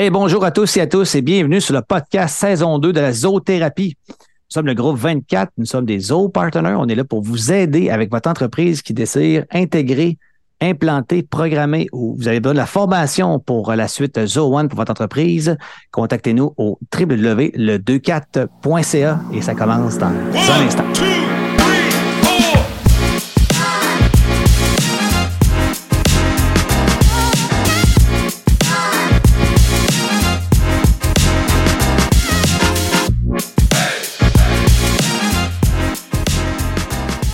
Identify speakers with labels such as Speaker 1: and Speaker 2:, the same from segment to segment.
Speaker 1: Hey, bonjour à tous et à tous et bienvenue sur le podcast saison 2 de la zoothérapie. Nous sommes le groupe 24, nous sommes des zoo partners. On est là pour vous aider avec votre entreprise qui désire intégrer, implanter, programmer ou vous avez besoin de la formation pour la suite Zoo One pour votre entreprise. Contactez-nous au www.le24.ca et ça commence dans un instant.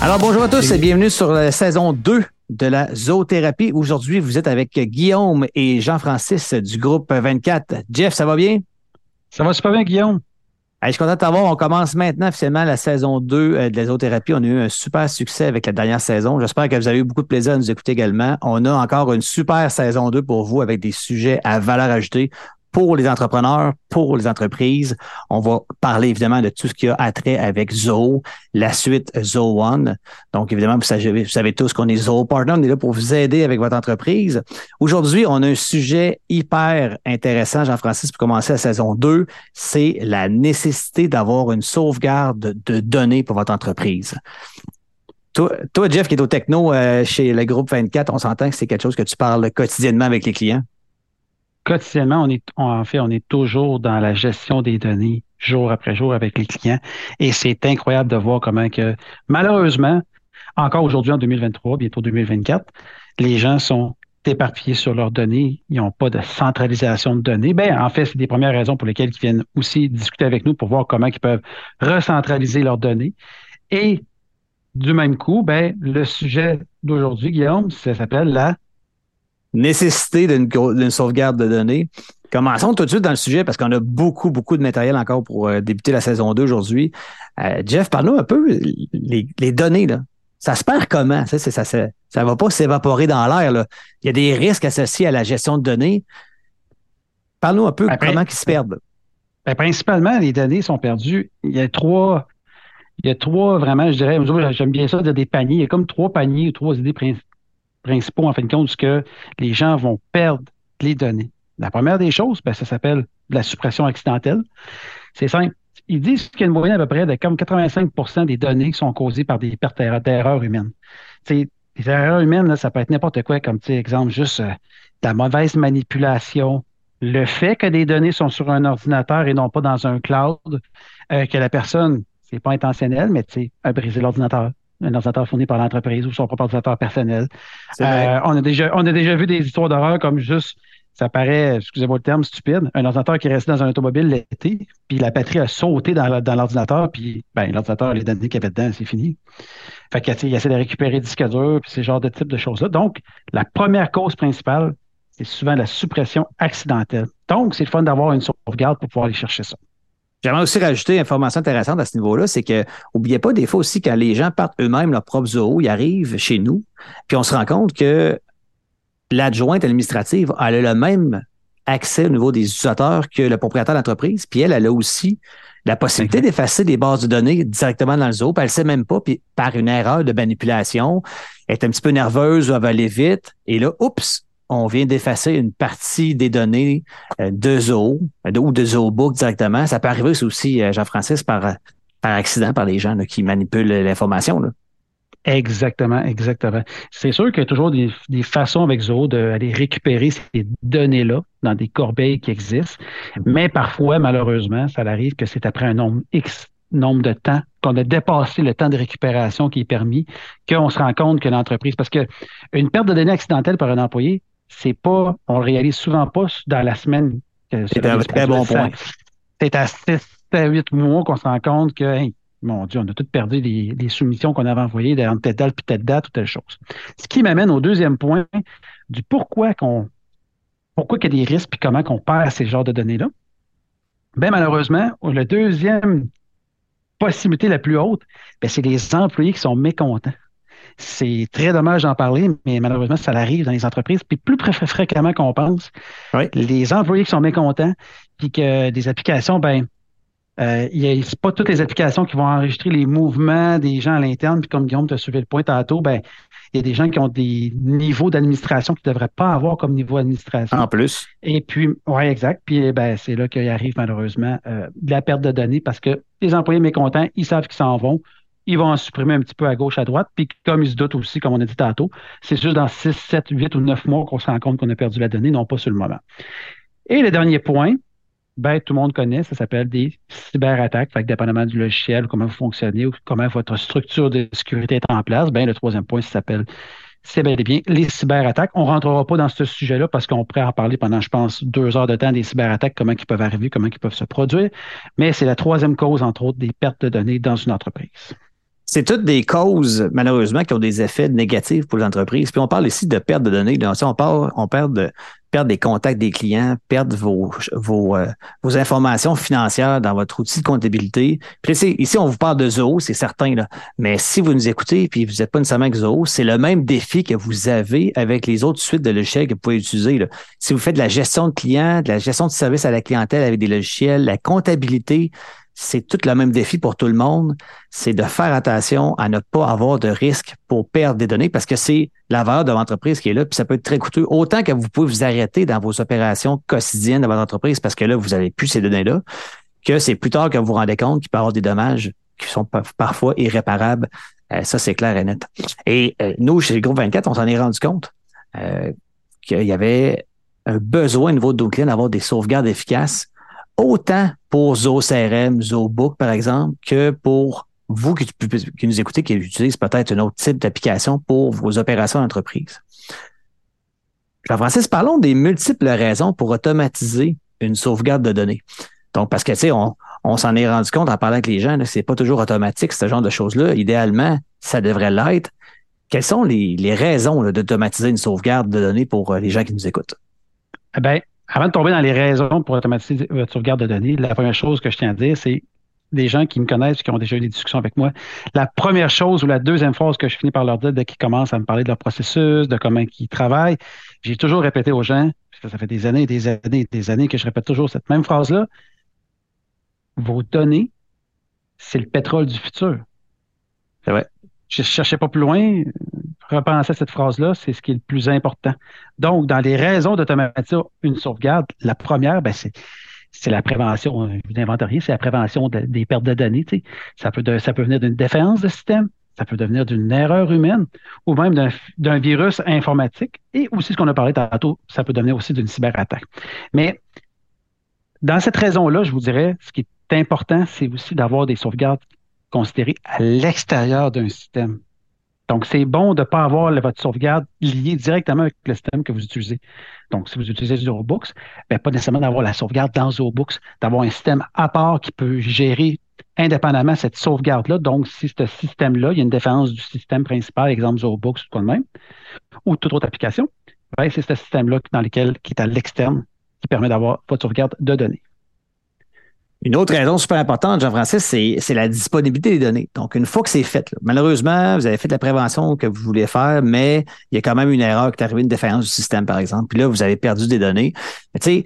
Speaker 1: Alors bonjour à tous et bienvenue sur la saison 2 de la zoothérapie. Aujourd'hui, vous êtes avec Guillaume et Jean-Francis du groupe 24. Jeff, ça va bien?
Speaker 2: Ça va super bien, Guillaume.
Speaker 1: je suis content de t'avoir. On commence maintenant officiellement la saison 2 euh, de la zoothérapie. On a eu un super succès avec la dernière saison. J'espère que vous avez eu beaucoup de plaisir à nous écouter également. On a encore une super saison 2 pour vous avec des sujets à valeur ajoutée pour les entrepreneurs, pour les entreprises. On va parler évidemment de tout ce qui a attrait avec Zoho, la suite Zoho One. Donc évidemment, vous savez, tous qu'on est Zoho Partner, on est là pour vous aider avec votre entreprise. Aujourd'hui, on a un sujet hyper intéressant, Jean-Francis, pour commencer la saison 2, c'est la nécessité d'avoir une sauvegarde de données pour votre entreprise. Toi, toi, Jeff, qui est au techno euh, chez le groupe 24, on s'entend que c'est quelque chose que tu parles quotidiennement avec les clients
Speaker 2: quotidiennement, on est, en fait, on est toujours dans la gestion des données jour après jour avec les clients. Et c'est incroyable de voir comment que, malheureusement, encore aujourd'hui en 2023, bientôt 2024, les gens sont éparpillés sur leurs données. Ils n'ont pas de centralisation de données. Ben, en fait, c'est des premières raisons pour lesquelles ils viennent aussi discuter avec nous pour voir comment ils peuvent recentraliser leurs données. Et du même coup, ben, le sujet d'aujourd'hui, Guillaume, ça s'appelle la
Speaker 1: nécessité d'une sauvegarde de données. Commençons tout de suite dans le sujet parce qu'on a beaucoup, beaucoup de matériel encore pour euh, débuter la saison 2 aujourd'hui. Euh, Jeff, parle-nous un peu les, données. Là. Ça se perd comment? Ça ne ça, ça, va pas s'évaporer dans l'air. Il y a des risques associés à la gestion de données. Parle-nous un peu ben, comment ils se perdent.
Speaker 2: Ben, principalement, les données sont perdues. Il y a trois, il y a trois vraiment, je dirais, j'aime bien ça dire des paniers. Il y a comme trois paniers ou trois idées principaux, en fin de compte, ce que les gens vont perdre les données. La première des choses, ben, ça s'appelle la suppression accidentelle. C'est simple. Ils disent qu'il y a une moyenne à peu près de comme 85% des données qui sont causées par des pertes d'erreurs humaines. les erreurs humaines, ça peut être n'importe quoi, comme exemple, juste euh, la mauvaise manipulation, le fait que des données sont sur un ordinateur et non pas dans un cloud, euh, que la personne, c'est pas intentionnel, mais a brisé l'ordinateur, un ordinateur fourni par l'entreprise ou son propre ordinateur personnel. Euh, on, a déjà, on a déjà vu des histoires d'horreur comme juste, ça paraît, excusez-moi le terme, stupide, un ordinateur qui est resté dans un automobile l'été, puis la batterie a sauté dans, l'ordinateur, puis ben, l'ordinateur, les données qu'il y avait dedans, c'est fini. Fait qu'il essaie de récupérer des disques durs, puis ce genre de type de choses-là. Donc, la première cause principale, c'est souvent la suppression accidentelle. Donc, c'est le fun d'avoir une sauvegarde pour pouvoir aller chercher ça.
Speaker 1: J'aimerais aussi rajouter une information intéressante à ce niveau-là, c'est que oubliez pas des fois aussi quand les gens partent eux-mêmes leur propre zoo, ils arrivent chez nous, puis on se rend compte que l'adjointe administrative a le même accès au niveau des utilisateurs que le propriétaire d'entreprise, puis elle, elle a aussi la possibilité d'effacer des bases de données directement dans le zoo, puis elle ne sait même pas, puis par une erreur de manipulation, elle est un petit peu nerveuse ou elle va aller vite, et là, oups, on vient d'effacer une partie des données euh, de Zoho ou de ZooBook directement. Ça peut arriver aussi, euh, Jean-Francis, par, par accident, par les gens qui manipulent l'information.
Speaker 2: Exactement, exactement. C'est sûr qu'il y a toujours des, façons avec Zoho d'aller récupérer ces données-là dans des corbeilles qui existent, mm-hmm. mais parfois, malheureusement, ça arrive que c'est après un nombre X nombre de temps, qu'on a dépassé le temps de récupération qui est permis, qu'on se rend compte que l'entreprise, parce que une perte de données accidentelle par un employé, c'est pas, on le réalise souvent pas dans la semaine.
Speaker 1: C'est un très bon point.
Speaker 2: C'est à 6 à 8 mois qu'on se rend compte que, mon Dieu, on a tout perdu les, soumissions qu'on avait envoyées dans telle date, puis telle date, ou telle chose. Ce qui m'amène au deuxième point du pourquoi qu'on, pourquoi il y a des risques, puis comment qu'on perd ces genres de données-là. Bien, malheureusement, le deuxième possibilité la plus haute, ben, c'est les employés qui sont mécontents. C'est très dommage d'en parler, mais malheureusement, ça arrive dans les entreprises. Puis plus fréquemment qu'on pense, les employés qui sont mécontents, puis que des applications, ben, Euh, il n'y a pas toutes les applications qui vont enregistrer les mouvements des gens à l'interne. Puis comme Guillaume t'a soulevé le point tantôt, ben, il y a des gens qui ont des niveaux d'administration qu'ils ne devraient pas avoir comme niveau d'administration.
Speaker 1: En plus.
Speaker 2: Et puis, oui, exact. Puis ben, c'est là qu'il arrive malheureusement euh, de la perte de données parce que les employés mécontents, ils savent qu'ils s'en vont. Ils vont en supprimer un petit peu à gauche, à droite. Puis comme ils se doutent aussi, comme on a dit tantôt, c'est juste dans 6, 7, 8 ou 9 mois qu'on se rend compte qu'on a perdu la donnée, non pas sur le moment. Et le dernier point, ben, tout le monde connaît, ça s'appelle des cyberattaques. Fait que dépendamment du logiciel, comment vous fonctionnez ou comment votre structure de sécurité est en place, ben, le troisième point, ça s'appelle c'est bel et bien les cyberattaques. On ne rentrera pas dans ce sujet-là parce qu'on pourrait en parler pendant, je pense, deux heures de temps des cyberattaques, comment ils peuvent arriver, comment ils peuvent se produire. Mais c'est la troisième cause, entre autres, des pertes de données dans une entreprise.
Speaker 1: C'est toutes des causes, malheureusement, qui ont des effets négatifs pour les entreprises. Puis on parle ici de perte de données. on, parle, on perd de perdre des contacts des clients, perdre vos, vos, euh, vos informations financières dans votre outil de comptabilité. Puis ici, on vous parle de Zoho, c'est certain, là. mais si vous nous écoutez puis vous n'êtes pas nécessairement avec Zoho, c'est le même défi que vous avez avec les autres suites de logiciels que vous pouvez utiliser. Là. Si vous faites de la gestion de clients, de la gestion de service à la clientèle avec des logiciels, la comptabilité, c'est tout le même défi pour tout le monde, c'est de faire attention à ne pas avoir de risque pour perdre des données parce que c'est la valeur de l'entreprise qui est là, puis ça peut être très coûteux. Autant que vous pouvez vous arrêter dans vos opérations quotidiennes de votre entreprise parce que là, vous n'avez plus ces données-là, que c'est plus tard que vous vous rendez compte qu'il peut y avoir des dommages qui sont parfois irréparables. Euh, ça, c'est clair et net. Et euh, nous, chez le groupe 24, on s'en est rendu compte euh, qu'il y avait un besoin au niveau de d'avoir des sauvegardes efficaces autant pour ZooCRM, ZooBook, par exemple, que pour vous qui, nous écoutez, qui utilisez peut-être un autre type d'application pour vos opérations d'entreprise. Jean-Francis, parlons des multiples raisons pour automatiser une sauvegarde de données. Donc, parce que, tu sais, on, s'en est rendu compte en parlant avec les gens, c'est pas toujours automatique, ce genre de choses-là. Idéalement, ça devrait l'être. Quelles sont les, les raisons d'automatiser une sauvegarde de données pour euh, les gens qui nous écoutent?
Speaker 2: Eh bien, avant de tomber dans les raisons pour automatiser votre sauvegarde de données, la première chose que je tiens à dire, c'est des gens qui me connaissent, qui ont déjà eu des discussions avec moi, la première chose ou la deuxième phrase que je finis par leur dire dès qu'ils commencent à me parler de leur processus, de comment ils travaillent, j'ai toujours répété aux gens, parce que ça fait des années et des années et des années que je répète toujours cette même phrase-là, vos données, c'est le pétrole du futur.
Speaker 1: C'est vrai.
Speaker 2: Je ne cherchais pas plus loin repenser à cette phrase-là, c'est ce qui est le plus important. Donc, dans les raisons d'automatiser une sauvegarde, la première, ben, c'est la prévention, vous inventeriez, c'est la prévention des pertes de données. Ça, peut ça peut venir d'une défaillance de système, ça peut devenir d'une erreur humaine ou même d'un virus informatique et aussi ce qu'on a parlé tantôt, ça peut devenir aussi d'une cyberattaque. Mais dans cette raison-là, je vous dirais, ce qui est important, c'est aussi d'avoir des sauvegardes considérées à l'extérieur d'un système. Donc, c'est bon de ne pas avoir votre sauvegarde liée directement avec le système que vous utilisez. Donc, si vous utilisez ZooBooks, ben, pas nécessairement d'avoir la sauvegarde dans ZooBooks, d'avoir un système à part qui peut gérer indépendamment cette sauvegarde-là. Donc, si ce système-là, il y a une différence du système principal, exemple ZooBooks ou quoi de même, ou toute autre application, ben, c'est ce système-là dans lequel, qui est à l'externe, qui permet d'avoir votre sauvegarde de données.
Speaker 1: Une autre raison super importante, Jean-Francis, c'est la disponibilité des données. Donc, une fois que c'est fait, malheureusement, vous avez fait la prévention que vous vouliez faire, mais il y a quand même une erreur qui est arrivée, une défaillance du système, par exemple. Puis là, vous avez perdu des données. Mais tu sais,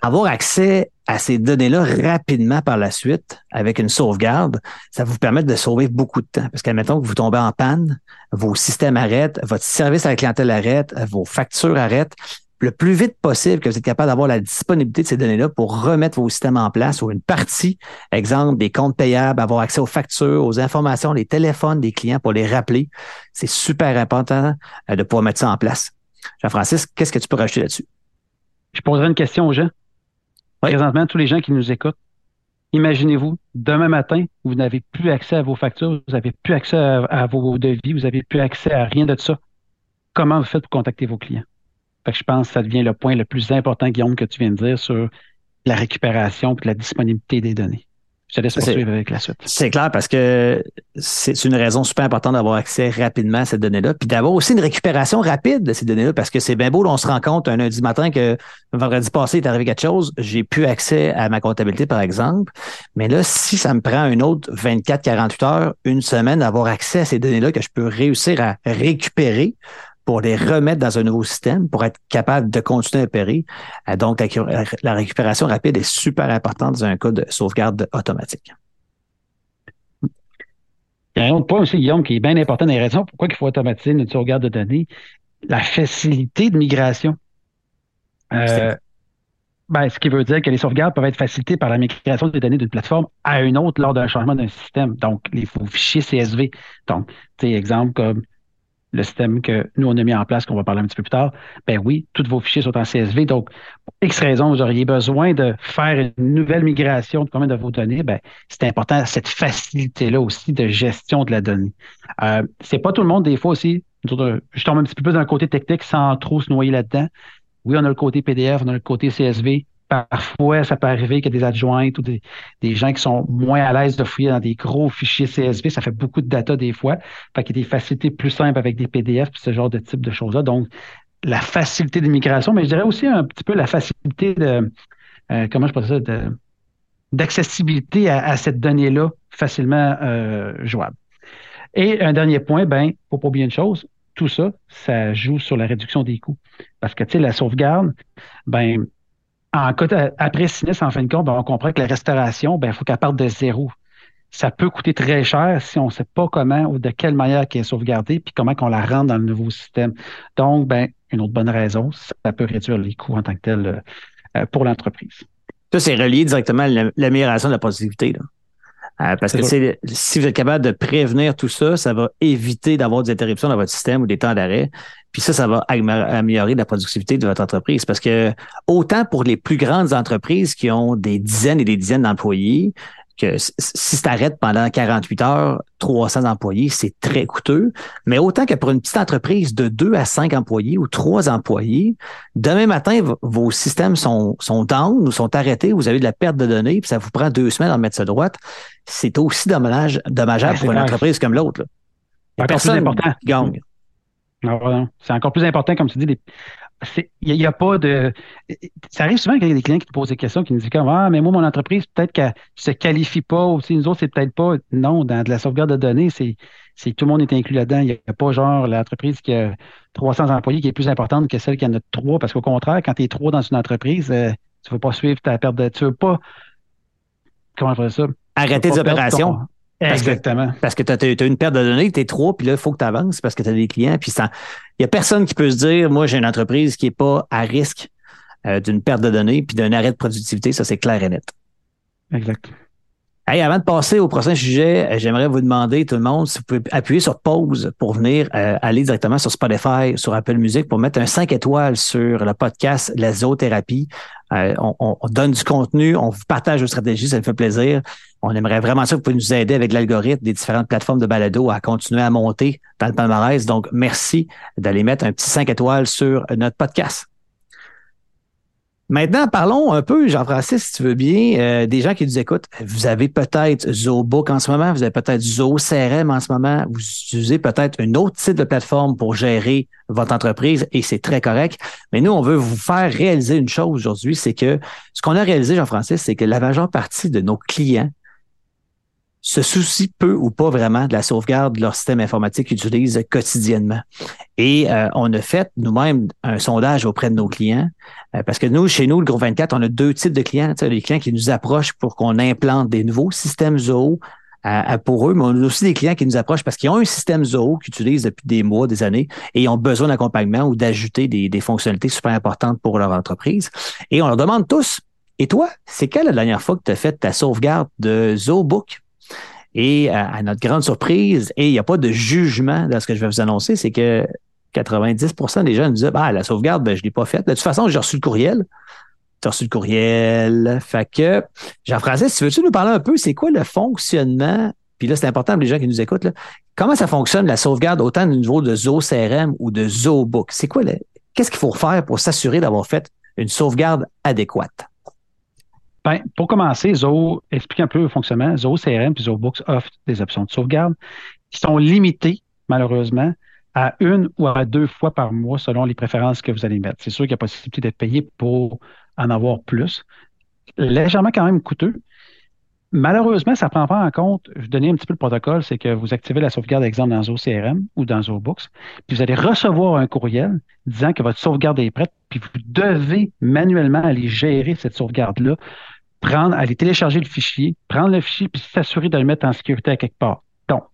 Speaker 1: avoir accès à ces données-là rapidement par la suite, avec une sauvegarde, ça vous permet de sauver beaucoup de temps. Parce qu'admettons que vous tombez en panne, vos systèmes arrêtent, votre service à la clientèle arrête, vos factures arrêtent le plus vite possible que vous êtes capable d'avoir la disponibilité de ces données-là pour remettre vos systèmes en place ou une partie, exemple, des comptes payables, avoir accès aux factures, aux informations, les téléphones des clients pour les rappeler. C'est super important euh, de pouvoir mettre ça en place. Jean-Francis, qu'est-ce que tu peux rajouter là-dessus?
Speaker 2: Je poserai une question aux gens. Présentement, tous les gens qui nous écoutent, imaginez-vous, demain matin, vous n'avez plus accès à vos factures, vous n'avez plus accès à, à vos devis, vous n'avez plus accès à rien de ça. Comment vous faites pour contacter vos clients? Je pense que ça devient le point le plus important, Guillaume, que tu viens de dire sur la récupération et la disponibilité des données. Je te laisse poursuivre avec la suite.
Speaker 1: C'est clair parce que c'est une raison super importante d'avoir accès rapidement à ces données-là, puis d'avoir aussi une récupération rapide de ces données-là, parce que c'est bien beau, on se rend compte un lundi matin que vendredi passé, il est arrivé quelque chose, j'ai plus accès à ma comptabilité, par exemple. Mais là, si ça me prend une autre 24-48 heures, une semaine d'avoir accès à ces données-là que je peux réussir à récupérer, pour les remettre dans un nouveau système, pour être capable de continuer à opérer. Euh, donc, la, récupération rapide est super importante dans un cas de sauvegarde automatique.
Speaker 2: Il y a un autre point aussi, Guillaume, qui est bien important les raisons pourquoi il faut automatiser notre sauvegarde de données, la facilité de migration. Euh, ben, ce qui veut dire que les sauvegardes peuvent être facilitées par la migration des données d'une plateforme à une autre lors d'un changement d'un système. Donc, les fichiers CSV. Donc, tu sais, exemple comme le système que nous, on a mis en place, qu'on va parler un petit peu plus tard, ben oui, tous vos fichiers sont en CSV. Donc, pour X raison, vous auriez besoin de faire une nouvelle migration de combien de vos données, ben, c'est important, cette facilité-là aussi de gestion de la donnée. Euh, c'est pas tout le monde, des fois aussi, je tombe un petit peu plus dans le côté technique sans trop se noyer là-dedans. Oui, on a le côté PDF, on a le côté CSV. Parfois, ça peut arriver qu'il y a des adjointes ou des, gens qui sont moins à l'aise de fouiller dans des gros fichiers CSV. Ça fait beaucoup de data des fois. Fait qu'il y a des facilités plus simples avec des PDF, ce genre de type de choses-là. Donc, la facilité d'immigration, mais je dirais aussi un petit peu la facilité de, euh, comment je pourrais de, d'accessibilité à, cette donnée-là facilement euh, jouable. Et un dernier point, ben, faut pas oublier une chose, tout ça, ça joue sur la réduction des coûts. Parce que, tu sais, la sauvegarde, ben, en après sinistre, en fin de compte, ben, on comprend que la restauration, ben, il faut qu'elle parte de zéro. Ça peut coûter très cher si on ne sait pas comment ou de quelle manière qu'elle est sauvegardée, puis comment qu'on la rentre dans le nouveau système. Donc, ben, une autre bonne raison, ça peut réduire les coûts en tant que tel euh, pour l'entreprise.
Speaker 1: Ça, c'est relié directement à l'amélioration de la productivité. Là. Euh, parce que si vous êtes capable de prévenir tout ça, ça va éviter d'avoir des interruptions dans votre système ou des temps d'arrêt. Puis ça, ça va améliorer la productivité de votre entreprise. Parce que autant pour les plus grandes entreprises qui ont des dizaines et des dizaines d'employés, que si tu arrêtes pendant 48 heures, 300 employés, c'est très coûteux. Mais autant que pour une petite entreprise de 2 à 5 employés ou 3 employés, demain matin, vos systèmes sont, sont down ou sont arrêtés, vous avez de la perte de données, puis ça vous prend deux semaines à mettre ça droite. C'est aussi dommage, dommageable pour une entreprise comme l'autre.
Speaker 2: Personne important. gagne. C'est encore plus important, comme tu dis, il n'y a, pas de. Ça arrive souvent qu'il y a des clients qui te posent des questions, qui nous disent comme Ah, mais moi, mon entreprise, peut-être qu'elle ne se qualifie pas, ou si nous autres, c'est peut-être pas. Non, dans de la sauvegarde de données, c'est, tout le monde est inclus là-dedans. Il n'y a, pas genre l'entreprise qui a 300 employés qui est plus importante que celle qui en a trois, parce qu'au contraire, quand tu es trois dans une entreprise, euh, tu ne veux pas suivre ta perte de. Tu ne veux pas. Comment je ça?
Speaker 1: Arrêter des opérations.
Speaker 2: Exactement.
Speaker 1: parce que tu as, une perte de données, tu es trois, puis là, il faut que tu avances parce que tu as des clients. Puis il n'y a personne qui peut se dire, moi, j'ai une entreprise qui n'est pas à risque euh, d'une perte de données puis d'un arrêt de productivité. Ça, c'est clair et net.
Speaker 2: Exact.
Speaker 1: Hey, avant de passer au prochain sujet, euh, j'aimerais vous demander, tout le monde, si vous pouvez appuyer sur pause pour venir euh, aller directement sur Spotify, sur Apple Music, pour mettre un 5 étoiles sur le podcast La zoothérapie. Euh, on, donne du contenu, on vous partage vos stratégies, ça nous fait plaisir. On aimerait vraiment ça que vous pouvez nous aider avec l'algorithme des différentes plateformes de balado à continuer à monter dans le palmarès. Donc, merci d'aller mettre un petit 5 étoiles sur notre podcast. Maintenant, parlons un peu, Jean-Francis, si tu veux bien, euh, des gens qui nous écoutent. Vous avez peut-être ZooBook en ce moment, vous avez peut-être ZooCRM en ce moment, vous utilisez peut-être un autre type de plateforme pour gérer votre entreprise et c'est très correct. Mais nous, on veut vous faire réaliser une chose aujourd'hui, c'est que ce qu'on a réalisé, Jean-Francis, c'est que la majeure partie de nos clients se soucient peu ou pas vraiment de la sauvegarde de leur système informatique qu'ils utilisent quotidiennement. Et euh, on a fait nous-mêmes un sondage auprès de nos clients euh, parce que nous, chez nous, le groupe 24, on a deux types de clients. Les clients qui nous approchent pour qu'on implante des nouveaux systèmes Zoho pour eux, mais on a aussi des clients qui nous approchent parce qu'ils ont un système Zoho qu'ils utilisent depuis des mois, des années, et ils ont besoin d'accompagnement ou d'ajouter des, des fonctionnalités super importantes pour leur entreprise. Et on leur demande tous, et toi, c'est quand la dernière fois que tu as fait ta sauvegarde de ZooBook? Et à, notre grande surprise, et il n'y a pas de jugement dans ce que je vais vous annoncer, c'est que 90% des gens nous disent bah, la sauvegarde, ben, je ne l'ai pas faite. De toute façon, j'ai reçu le courriel. Tu as reçu le courriel. Fait que, Jean-François, si veux-tu nous parler un peu, c'est quoi le fonctionnement? Puis là, c'est important pour les gens qui nous écoutent. Là. Comment ça fonctionne la sauvegarde autant au niveau de ZooCRM ou de ZooBook? C'est quoi le, qu'est-ce qu'il faut faire pour s'assurer d'avoir fait une sauvegarde adéquate?
Speaker 2: Ben, pour commencer, Zoho explique un peu le fonctionnement. Zoho CRM et Zoho Books offrent des options de sauvegarde qui sont limitées, malheureusement, à une ou à deux fois par mois selon les préférences que vous allez mettre. C'est sûr qu'il y a possibilité d'être payé pour en avoir plus. Légèrement quand même coûteux. Malheureusement, ça ne prend pas en compte, je vais donner un petit peu le protocole, c'est que vous activez la sauvegarde, exemple, dans OCRM ou dans ZooBooks, puis vous allez recevoir un courriel disant que votre sauvegarde est prête, puis vous devez manuellement aller gérer cette sauvegarde-là, prendre, aller télécharger le fichier, prendre le fichier, puis s'assurer de le mettre en sécurité à quelque part. Donc,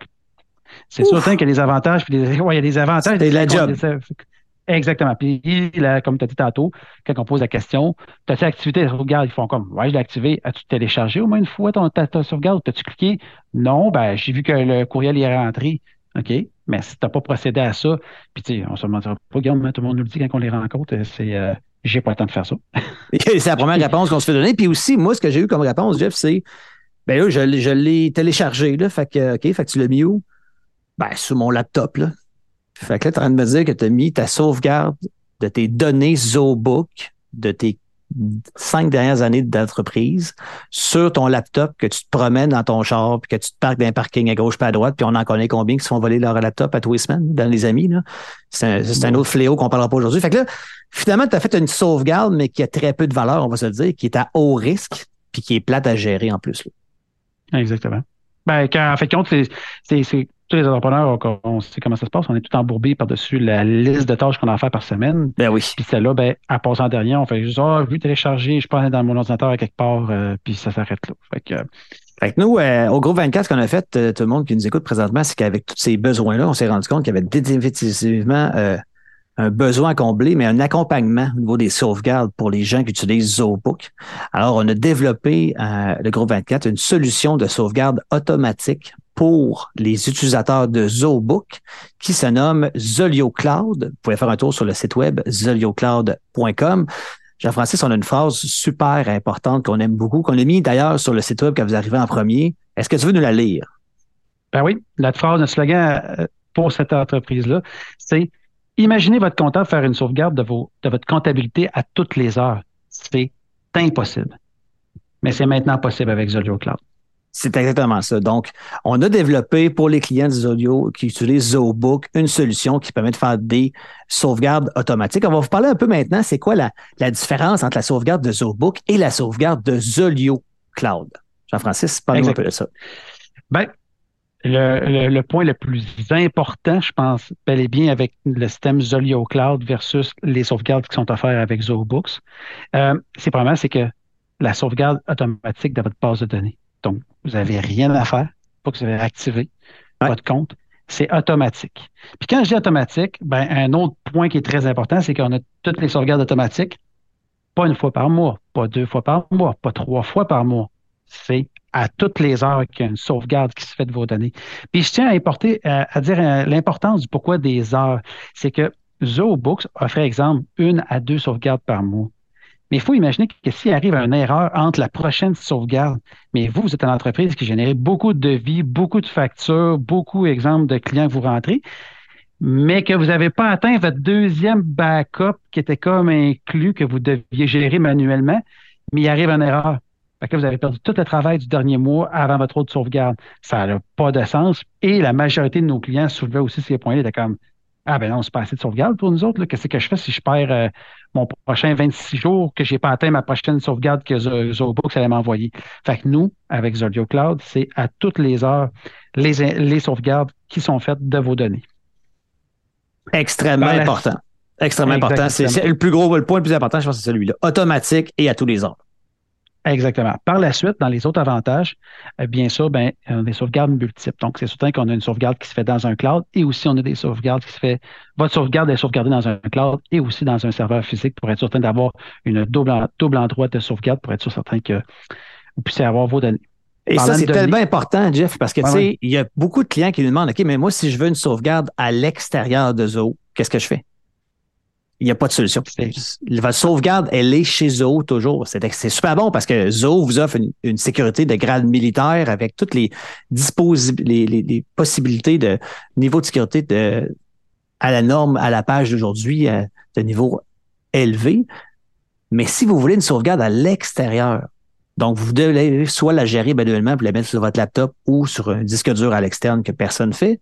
Speaker 2: c'est certain qu'il y a des avantages, puis des, ouais, il y a des avantages.
Speaker 1: C'est la job.
Speaker 2: Exactement. Puis, comme tu as dit tantôt, quand on pose la question, as-tu activé ta sauvegarde? Ils font comme, ouais, je l'ai activé. As-tu téléchargé au moins une fois ton, ta, sauvegarde? As-tu cliqué? Non, ben, j'ai vu que le courriel est rentré. OK? Mais si tu n'as pas procédé à ça, puis tu sais, on se demandera pas, tout le monde nous le dit quand on les rencontre, c'est, euh, j'ai pas le temps de faire ça.
Speaker 1: c'est la première réponse qu'on se fait donner. Puis aussi, moi, ce que j'ai eu comme réponse, Jeff, c'est, ben là, je, je l'ai téléchargé, là. Fait que, OK, fait que tu l'as mis où? Ben, sur mon laptop, là. Fait que là, tu es en train de me dire que tu as mis ta sauvegarde de tes données ZooBook de tes cinq dernières années d'entreprise sur ton laptop que tu te promènes dans ton char puis que tu te parques dans un parking à gauche pas à droite puis on en connaît combien qui se font voler leur laptop à tous les semaines dans les amis c'est un, autre fléau qu'on parlera pas aujourd'hui. Fait que là finalement tu as fait une sauvegarde mais qui a très peu de valeur on va se le dire qui est à haut risque puis qui est plate à gérer en plus
Speaker 2: exactement. Ben, quand, en fait compte, c'est tous les entrepreneurs, on, sait comment ça se passe. On est tout embourbé par-dessus la liste de tâches qu'on a à faire par semaine.
Speaker 1: Ben oui.
Speaker 2: Puis celle-là, ben, en dernier. On fait juste, ah, oh, je veux télécharger, je passe dans mon ordinateur à quelque part, euh, puis ça s'arrête là. Fait que,
Speaker 1: fait que nous, euh, au groupe 24, ce qu'on a fait, euh, tout le monde qui nous écoute présentement, c'est qu'avec tous ces besoins-là, on s'est rendu compte qu'il y avait définitivement un besoin à combler, mais un accompagnement au niveau des sauvegardes pour les gens qui utilisent ZooBook. Alors, on a développé, le groupe 24, une solution de sauvegarde automatique pour les utilisateurs de ZooBook qui se nomme Zolio Cloud. Vous pouvez faire un tour sur le site web zoliocloud.com. Jean-Francis, on a une phrase super importante qu'on aime beaucoup, qu'on a mis d'ailleurs sur le site web quand vous arrivez en premier. Est-ce que tu veux nous la lire?
Speaker 2: Ben oui, la phrase, le slogan euh, pour cette entreprise-là, c'est Imaginez votre comptable faire une sauvegarde de, de votre comptabilité à toutes les heures. C'est impossible. Mais c'est maintenant possible avec Zolio Cloud.
Speaker 1: C'est exactement ça. Donc, on a développé pour les clients de Zolio qui utilisent ZooBook une solution qui permet de faire des sauvegardes automatiques. On va vous parler un peu maintenant, c'est quoi la, différence entre la sauvegarde de ZooBook et la sauvegarde de Zolio Cloud? Jean-Francis, parlez-nous un peu de ça.
Speaker 2: Bien, le, point le plus important, je pense, bel et bien avec le système Zolio Cloud versus les sauvegardes qui sont offertes avec ZooBooks, euh, c'est probablement c'est que la sauvegarde automatique de votre base de données. Donc, vous n'avez rien à faire, pas que vous avez activé votre compte. C'est automatique. Puis quand je dis automatique, ben, un autre point qui est très important, c'est qu'on a toutes les sauvegardes automatiques, pas une fois par mois, pas deux fois par mois, pas trois fois par mois. C'est à toutes les heures qu'il y a une sauvegarde qui se fait de vos données. Puis je tiens à, importer, à, dire euh, l'importance du pourquoi des heures. C'est que ZooBooks offre, exemple, une à deux sauvegardes par mois. Mais il faut imaginer que s'il arrive une erreur entre la prochaine sauvegarde, mais vous, vous êtes une entreprise qui génère beaucoup de devis, beaucoup de factures, beaucoup, exemple, de clients que vous rentrez, mais que vous n'avez pas atteint votre deuxième backup qui était comme inclus, que vous deviez gérer manuellement, mais il arrive une erreur. Fait que vous avez perdu tout le travail du dernier mois avant votre autre sauvegarde. Ça n'a pas de sens. Et la majorité de nos clients soulevaient aussi ces points-là. Comme Ah ben non, c'est pas assez de sauvegarde pour nous autres. Qu'est-ce que je fais si je perds euh, mon prochain 26 jours que je n'ai pas atteint ma prochaine sauvegarde que ZooBooks allait m'envoyer? Fait que nous, avec Zolio Cloud, c'est à toutes les heures les, les sauvegardes qui sont faites de vos données.
Speaker 1: Extrêmement important. Extrêmement important. C'est le plus gros, le point le plus important, je pense, c'est celui-là. Automatique et à tous les heures.
Speaker 2: Exactement. Par la suite, dans les autres avantages, euh, bien sûr, ben, on a des sauvegardes multiples. Donc, c'est certain qu'on a une sauvegarde qui se fait dans un cloud et aussi on a des sauvegardes qui se fait. Votre sauvegarde est sauvegardée dans un cloud et aussi dans un serveur physique pour être certain d'avoir une double, double endroit de sauvegarde pour être sûr certain que vous puissiez avoir vos données.
Speaker 1: Et ça, c'est tellement important, Jeff, parce que, tu sais, il y a beaucoup de clients qui nous demandent, OK, mais moi, si je veux une sauvegarde à l'extérieur de Zoho, qu'est-ce que je fais? Il n'y a pas de solution. Votre sauvegarde, elle est chez Zoho toujours. C'est super bon parce que Zoho vous offre une, sécurité de grade militaire avec toutes les, les, les, possibilités de niveau de sécurité de, à la norme, à la page d'aujourd'hui, euh, de niveau élevé. Mais si vous voulez une sauvegarde à l'extérieur, donc vous devez soit la gérer manuellement pour la mettre sur votre laptop ou sur un disque dur à l'externe que personne ne fait,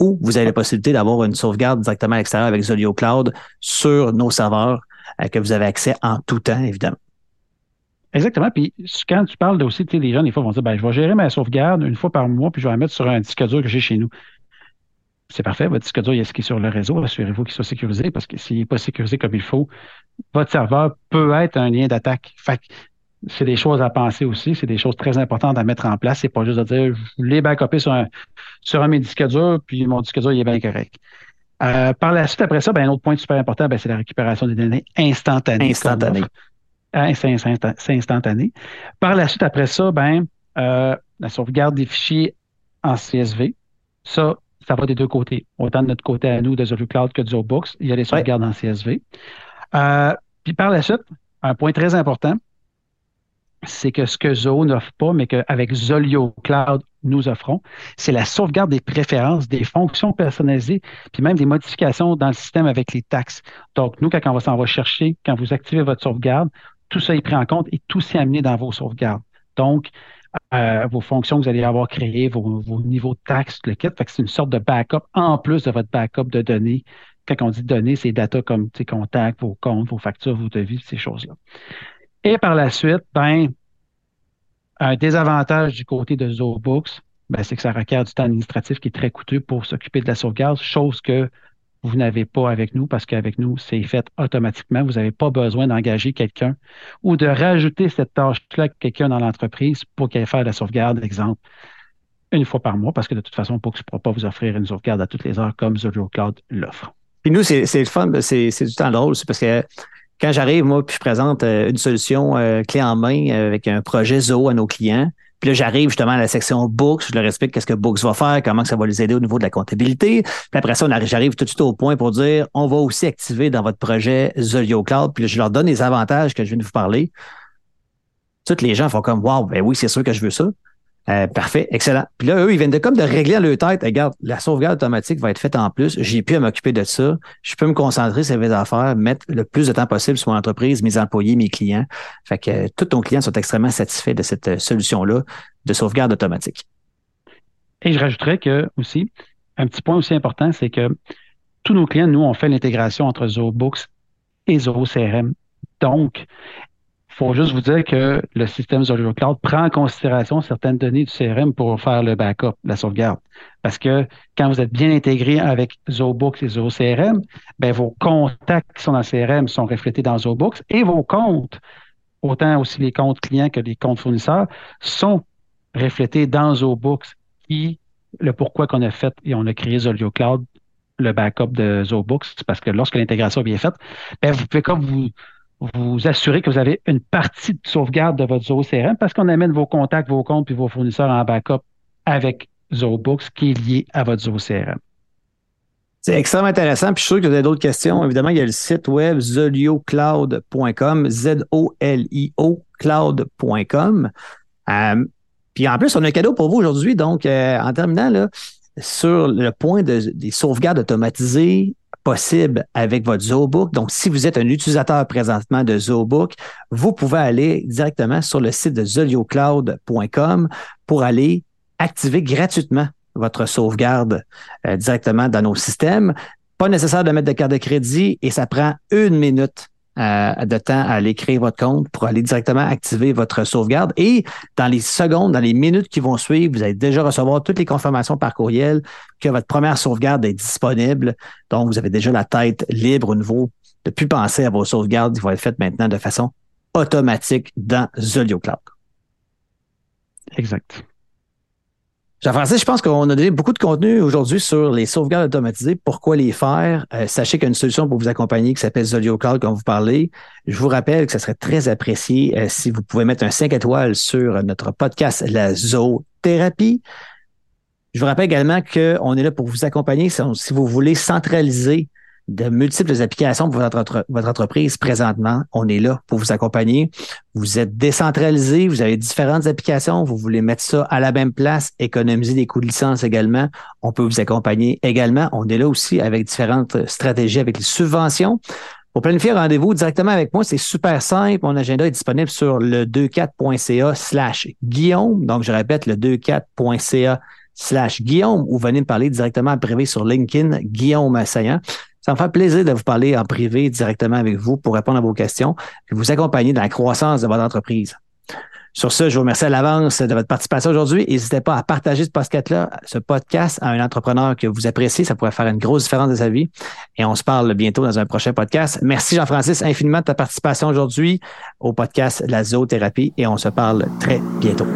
Speaker 1: ou vous avez la possibilité d'avoir une sauvegarde directement à l'extérieur avec Zolio Cloud sur nos serveurs euh, que vous avez accès en tout temps, évidemment.
Speaker 2: Exactement. Puis quand tu parles aussi, tu sais, les gens, des fois, vont dire ben, je vais gérer ma sauvegarde une fois par mois, puis je vais la mettre sur un disque dur que j'ai chez nous. C'est parfait, votre disque dur, il est sur le réseau, assurez-vous qu'il soit sécurisé, parce que s'il n'est pas sécurisé comme il faut, votre serveur peut être un lien d'attaque. Fait c'est des choses à penser aussi, c'est des choses très importantes à mettre en place. C'est pas juste de dire je l'ai backupé sur un sur un mes disques durs, puis mon disque dur il est bien correct. Euh, par la suite, après ça, ben, un autre point super important, ben, c'est la récupération des données instantanée.
Speaker 1: Instantanée.
Speaker 2: Hein, c'est instantané. Par la suite, après ça, ben, euh, la sauvegarde des fichiers en CSV. Ça, ça va des deux côtés. Autant de notre côté à nous de Zero Cloud que de Books, il y a les sauvegardes en CSV. Euh, puis par la suite, un point très important, c'est que ce que Zoho n'offre pas, mais qu'avec Zolio Cloud, nous offrons, c'est la sauvegarde des préférences, des fonctions personnalisées, puis même des modifications dans le système avec les taxes. Donc, nous, quand on va s'en va chercher, quand vous activez votre sauvegarde, tout ça est pris en compte et tout s'est amené dans vos sauvegardes. Donc, euh, vos fonctions que vous allez avoir créées, vos, niveaux de taxes, le kit, c'est une sorte de backup en plus de votre backup de données. Quand on dit données, c'est data comme contacts, vos comptes, vos factures, vos devis, ces choses-là. Et par la suite, ben, un désavantage du côté de ZooBooks, ben, c'est que ça requiert du temps administratif qui est très coûteux pour s'occuper de la sauvegarde, chose que vous n'avez pas avec nous parce qu'avec nous, c'est fait automatiquement. Vous n'avez pas besoin d'engager quelqu'un ou de rajouter cette tâche-là à quelqu'un dans l'entreprise pour qu'il aille faire la sauvegarde, exemple, une fois par mois, parce que de toute façon, Books ne pourra pas vous offrir une sauvegarde à toutes les heures comme Zero Cloud l'offre.
Speaker 1: Puis nous, c'est le fun, c'est du temps drôle, c'est parce que quand j'arrive, moi, puis je présente euh, une solution euh, clé en main euh, avec un projet Zoho à nos clients, puis là, j'arrive justement à la section Books, je leur explique qu'est-ce que Books va faire, comment ça va les aider au niveau de la comptabilité. Puis après ça, j'arrive tout de suite au point pour dire, on va aussi activer dans votre projet Zolio Cloud. Puis là, je leur donne les avantages que je viens de vous parler. Toutes les gens font comme, wow, ben oui, c'est sûr que je veux ça. Euh, parfait, excellent. Puis là, eux, ils viennent de comme de régler à leur tête. Regarde, la sauvegarde automatique va être faite en plus. J'ai pu m'occuper de ça. Je peux me concentrer sur mes affaires, mettre le plus de temps possible sur mon entreprise, mes employés, mes clients. Fait que euh, tous nos clients sont extrêmement satisfaits de cette euh, solution-là de sauvegarde automatique.
Speaker 2: Et je rajouterais que aussi, un petit point aussi important, c'est que tous nos clients, nous, on fait l'intégration entre ZooBooks et Zoho CRM. Donc, faut juste vous dire que le système Zero Cloud prend en considération certaines données du CRM pour faire le backup, la sauvegarde. Parce que quand vous êtes bien intégré avec ZooBooks et ZooCRM, ben, vos contacts qui sont dans le CRM sont reflétés dans ZooBooks et vos comptes, autant aussi les comptes clients que les comptes fournisseurs, sont reflétés dans ZooBooks qui, le pourquoi qu'on a fait et on a créé Zolio Cloud, le backup de ZooBooks, parce que lorsque l'intégration est bien faite, ben, vous pouvez comme vous vous assurer que vous avez une partie de sauvegarde de votre Zoho CRM parce qu'on amène vos contacts, vos comptes puis vos fournisseurs en backup avec ZooBooks qui est lié à votre Zoho CRM.
Speaker 1: C'est extrêmement intéressant. Puis je suis sûr que vous avez d'autres questions. Évidemment, il y a le site web zoliocloud.com, Z-O-L-I-O cloud.com. Euh, puis en plus, on a un cadeau pour vous aujourd'hui. Donc, euh, en terminant, là, sur le point des sauvegardes automatisées possible avec votre ZooBook. Donc, si vous êtes un utilisateur présentement de ZooBook, vous pouvez aller directement sur le site de zoliocloud.com pour aller activer gratuitement votre sauvegarde euh, directement dans nos systèmes. Pas nécessaire de mettre de carte de crédit et ça prend une minute euh, de temps à aller créer votre compte pour aller directement activer votre sauvegarde. Et dans les secondes, dans les minutes qui vont suivre, vous allez déjà recevoir toutes les confirmations par courriel que votre première sauvegarde est disponible. Donc, vous avez déjà la tête libre au niveau de plus penser à vos sauvegardes qui vont être faites maintenant de façon automatique dans Zolio Cloud.
Speaker 2: Exact.
Speaker 1: Jean-François, je pense qu'on a donné beaucoup de contenu aujourd'hui sur les sauvegardes automatisées, pourquoi les faire? Euh, sachez qu'il y a une solution pour vous accompagner qui s'appelle Zolio Cloud, comme vous parlez. Je vous rappelle que ce serait très apprécié euh, si vous pouvez mettre un 5 étoiles sur notre podcast La Zoothérapie. Je vous rappelle également qu'on est là pour vous accompagner si vous voulez centraliser de multiples applications pour votre, entreprise présentement. On est là pour vous accompagner. Vous êtes décentralisé, vous avez différentes applications, vous voulez mettre ça à la même place, économiser des coûts de licence également. On peut vous accompagner également. On est là aussi avec différentes stratégies, avec les subventions. Pour planifier un rendez-vous directement avec moi, c'est super simple. Mon agenda est disponible sur le 24.ca slash Guillaume. Donc, je répète, le 24.ca slash Guillaume ou venez me parler directement en privé sur LinkedIn, Guillaume Assaillant. Ça me fait plaisir de vous parler en privé directement avec vous pour répondre à vos questions et vous accompagner dans la croissance de votre entreprise. Sur ce, je vous remercie à l'avance de votre participation aujourd'hui. N'hésitez pas à partager ce podcast-là, ce podcast à un entrepreneur que vous appréciez. Ça pourrait faire une grosse différence dans sa vie. Et on se parle bientôt dans un prochain podcast. Merci Jean-Francis infiniment de ta participation aujourd'hui au podcast de la zoothérapie et on se parle très bientôt.